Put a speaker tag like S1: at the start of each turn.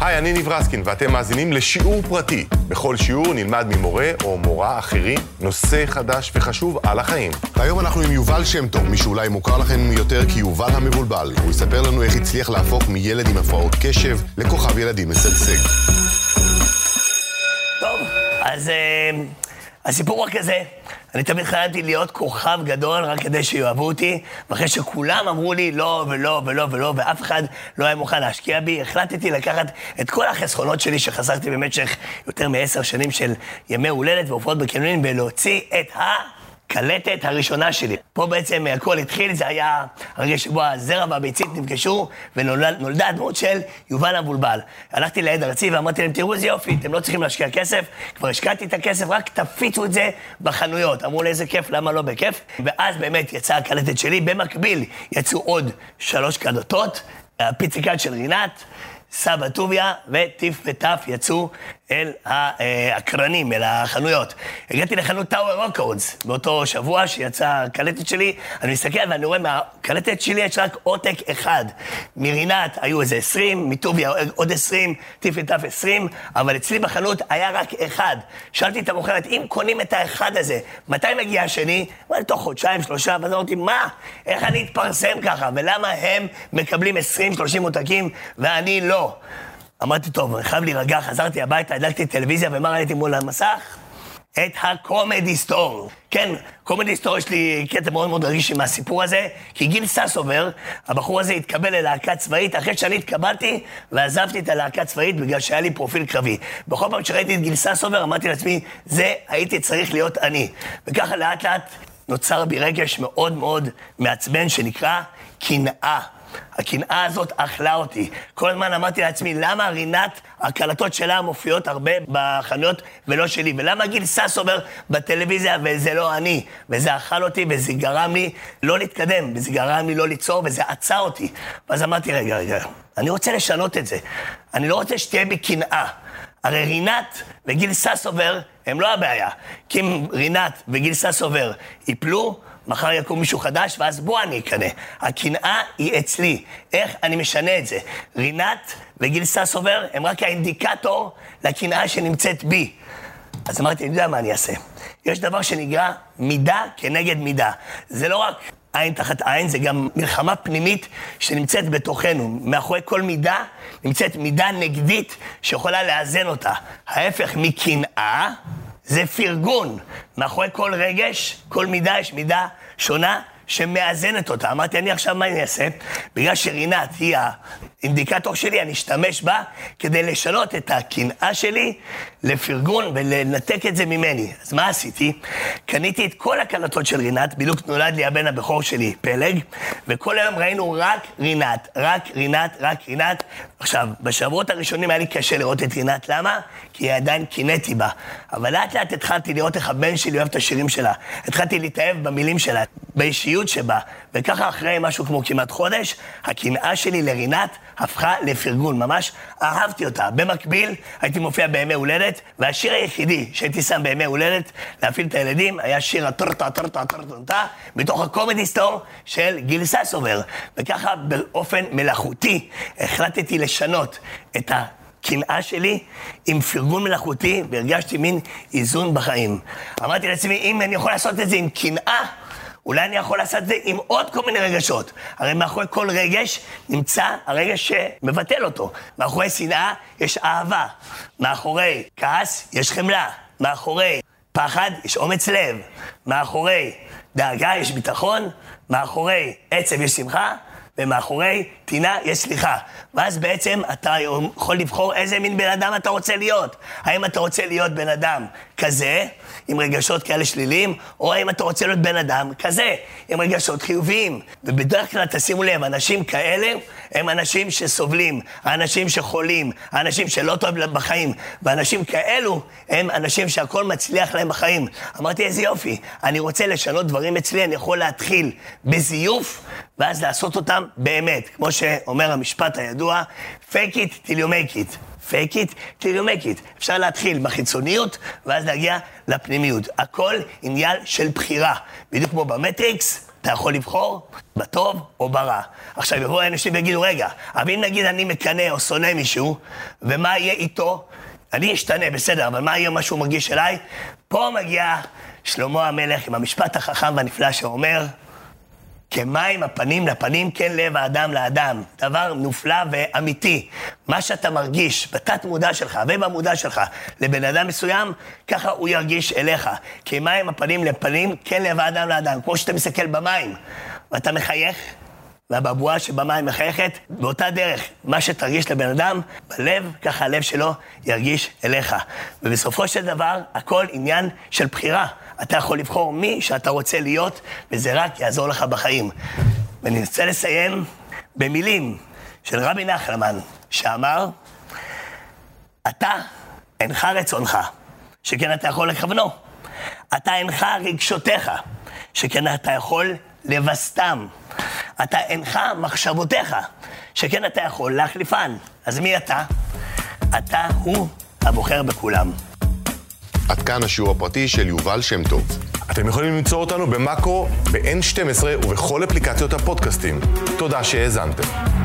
S1: היי, אני ניב רסקין, ואתם מאזינים לשיעור פרטי. בכל שיעור נלמד ממורה או מורה אחרים נושא חדש וחשוב על החיים. היום אנחנו עם יובל שם טוב, מי שאולי מוכר לכם יותר כיובל המבולבל. הוא יספר לנו איך הצליח להפוך מילד עם הפרעות קשב לכוכב ילדים משגשג.
S2: טוב, אז אה, הסיפור הוא כזה. אני תמיד חייבתי להיות כוכב גדול רק כדי שיאהבו אותי, ואחרי שכולם אמרו לי לא ולא ולא ולא, ואף אחד לא היה מוכן להשקיע בי, החלטתי לקחת את כל החסכונות שלי שחסכתי במשך יותר מעשר שנים של ימי הולדת והופעות בקניונים, ולהוציא את ה... קלטת הראשונה שלי. פה בעצם הכל התחיל, זה היה הרגע שבו הזרע והביצית נפגשו, ונולדה הדמות של יובל המבולבל. הלכתי לעד ארצי ואמרתי להם, תראו איזה יופי, אתם לא צריכים להשקיע כסף, כבר השקעתי את הכסף, רק תפיצו את זה בחנויות. אמרו לי, איזה כיף, למה לא בכיף? ואז באמת יצאה הקלטת שלי, במקביל יצאו עוד שלוש קלטות, הפיציקת של רינת. סבא טוביה וטיף וטף יצאו אל הקרנים, אל החנויות. הגעתי לחנות טאוור רוקורדס באותו שבוע שיצאה הקלטת שלי, אני מסתכל ואני רואה מהקלטת שלי יש רק עותק אחד. מרינת היו איזה עשרים, מטוביה עוד עשרים, טיף וטף עשרים, אבל אצלי בחנות היה רק אחד. שאלתי את המוכרת, אם קונים את האחד הזה, מתי מגיע השני? אמרתי, תוך חודשיים, שלושה, ואז אמרתי, מה? איך אני אתפרסם ככה? ולמה הם מקבלים עשרים, שלושים עותקים ואני לא? אמרתי, טוב, אני חייב להירגע, חזרתי הביתה, הדלקתי טלוויזיה, ומה ראיתי מול המסך? את הקומדי סטור. כן, קומדי סטור יש לי קטע מאוד מאוד רגיש עם הסיפור הזה, כי גיל ססובר, הבחור הזה התקבל ללהקה צבאית אחרי שאני התקבלתי ועזבתי את הלהקה הצבאית בגלל שהיה לי פרופיל קרבי. בכל פעם שראיתי את גיל ססובר אמרתי לעצמי, זה הייתי צריך להיות אני. וככה לאט לאט נוצר בי רגש מאוד מאוד מעצבן שנקרא קנאה. הקנאה הזאת אכלה אותי. כל הזמן אמרתי לעצמי, למה רינת, הקלטות שלה מופיעות הרבה בחנויות ולא שלי? ולמה גיל סס אומר בטלוויזיה וזה לא אני? וזה אכל אותי וזה גרם לי לא להתקדם, וזה גרם לי לא ליצור וזה עצר אותי. ואז אמרתי, רגע, רגע, אני רוצה לשנות את זה. אני לא רוצה שתהיה בי קנאה. הרי רינת וגיל ססובר הם לא הבעיה. כי אם רינת וגיל ססובר ייפלו, מחר יקום מישהו חדש, ואז בוא אני אקנא. הקנאה היא אצלי. איך אני משנה את זה? רינת וגיל ססובר הם רק האינדיקטור לקנאה שנמצאת בי. אז אמרתי, אני יודע מה אני אעשה. יש דבר שנקרא מידה כנגד מידה. זה לא רק עין תחת עין, זה גם מלחמה פנימית שנמצאת בתוכנו. מאחורי כל מידה נמצאת מידה נגדית שיכולה לאזן אותה. ההפך מקנאה זה פרגון. מאחורי כל רגש, כל מידה יש מידה שונה שמאזנת אותה. אמרתי, אני עכשיו, מה אני אעשה? בגלל שרינת היא האינדיקטור שלי, אני אשתמש בה כדי לשנות את הקנאה שלי לפרגון ולנתק את זה ממני. אז מה עשיתי? קניתי את כל הקלטות של רינת, בדיוק נולד לי הבן הבכור שלי, פלג, וכל היום ראינו רק רינת, רק רינת, רק רינת. עכשיו, בשבועות הראשונים היה לי קשה לראות את רינת, למה? כי עדיין קינאתי בה. אבל לאט לאט התחלתי לראות איך הבן שלי אוהב את השירים שלה. התחלתי להתאהב במילים שלה, באישיות שבה. וככה אחרי משהו כמו כמעט חודש, הקנאה שלי לרינת הפכה לפרגון, ממש אהבתי אותה. במקביל, הייתי מופיע בימי הולדת, והשיר היחידי שהייתי שם בימי הולדת להפעיל את הילדים, היה שיר הטרטה טרטה טרטה מתוך הקומדי סטור של גיל ססובר. וככה באופן מלאכותי החלטתי לשנות את ה... קנאה שלי עם פרגון מלאכותי, והרגשתי מין איזון בחיים. אמרתי לעצמי, אם אני יכול לעשות את זה עם קנאה, אולי אני יכול לעשות את זה עם עוד כל מיני רגשות. הרי מאחורי כל רגש נמצא הרגש שמבטל אותו. מאחורי שנאה יש אהבה. מאחורי כעס יש חמלה. מאחורי פחד יש אומץ לב. מאחורי דאגה יש ביטחון. מאחורי עצב יש שמחה. ומאחורי טינה יש סליחה. ואז בעצם אתה יכול לבחור איזה מין בן אדם אתה רוצה להיות. האם אתה רוצה להיות בן אדם כזה, עם רגשות כאלה שליליים, או האם אתה רוצה להיות בן אדם כזה, עם רגשות חיוביים. ובדרך כלל, תשימו לב, אנשים כאלה הם אנשים שסובלים, האנשים שחולים, האנשים שלא טוב להם בחיים, ואנשים כאלו הם אנשים שהכל מצליח להם בחיים. אמרתי, איזה יופי, אני רוצה לשנות דברים אצלי, אני יכול להתחיל בזיוף, ואז לעשות אותם באמת. כמו שאומר המשפט הידוע, fake it till you make it. fake it till you make it. אפשר להתחיל בחיצוניות, ואז להגיע לפנימיות. הכל עניין של בחירה. בדיוק כמו במטריקס, אתה יכול לבחור בטוב או ברע. עכשיו יבואו אנשים ויגידו, רגע, אבל אם נגיד אני מקנא או שונא מישהו, ומה יהיה איתו? אני אשתנה, בסדר, אבל מה יהיה מה שהוא מרגיש אליי? פה מגיע שלמה המלך עם המשפט החכם והנפלא שאומר, כמים הפנים לפנים, כן לב האדם לאדם. דבר מופלא ואמיתי. מה שאתה מרגיש בתת מודע שלך ובמודע שלך לבן אדם מסוים, ככה הוא ירגיש אליך. כמים הפנים לפנים, כן לב האדם לאדם. כמו שאתה מסתכל במים ואתה מחייך, והבבואה שבמים מחייכת, באותה דרך, מה שתרגיש לבן אדם, בלב, ככה הלב שלו ירגיש אליך. ובסופו של דבר, הכל עניין של בחירה. אתה יכול לבחור מי שאתה רוצה להיות, וזה רק יעזור לך בחיים. ואני רוצה לסיים במילים של רבי נחלמן, שאמר, אתה אינך רצונך, שכן אתה יכול לכוונו. אתה אינך רגשותיך, שכן אתה יכול לבסתם. אתה אינך מחשבותיך, שכן אתה יכול להחליפן. אז מי אתה? אתה הוא הבוחר בכולם.
S1: עד כאן השיעור הפרטי של יובל שם טוב. אתם יכולים למצוא אותנו במאקו, ב-N12 ובכל אפליקציות הפודקאסטים. תודה שהאזנתם.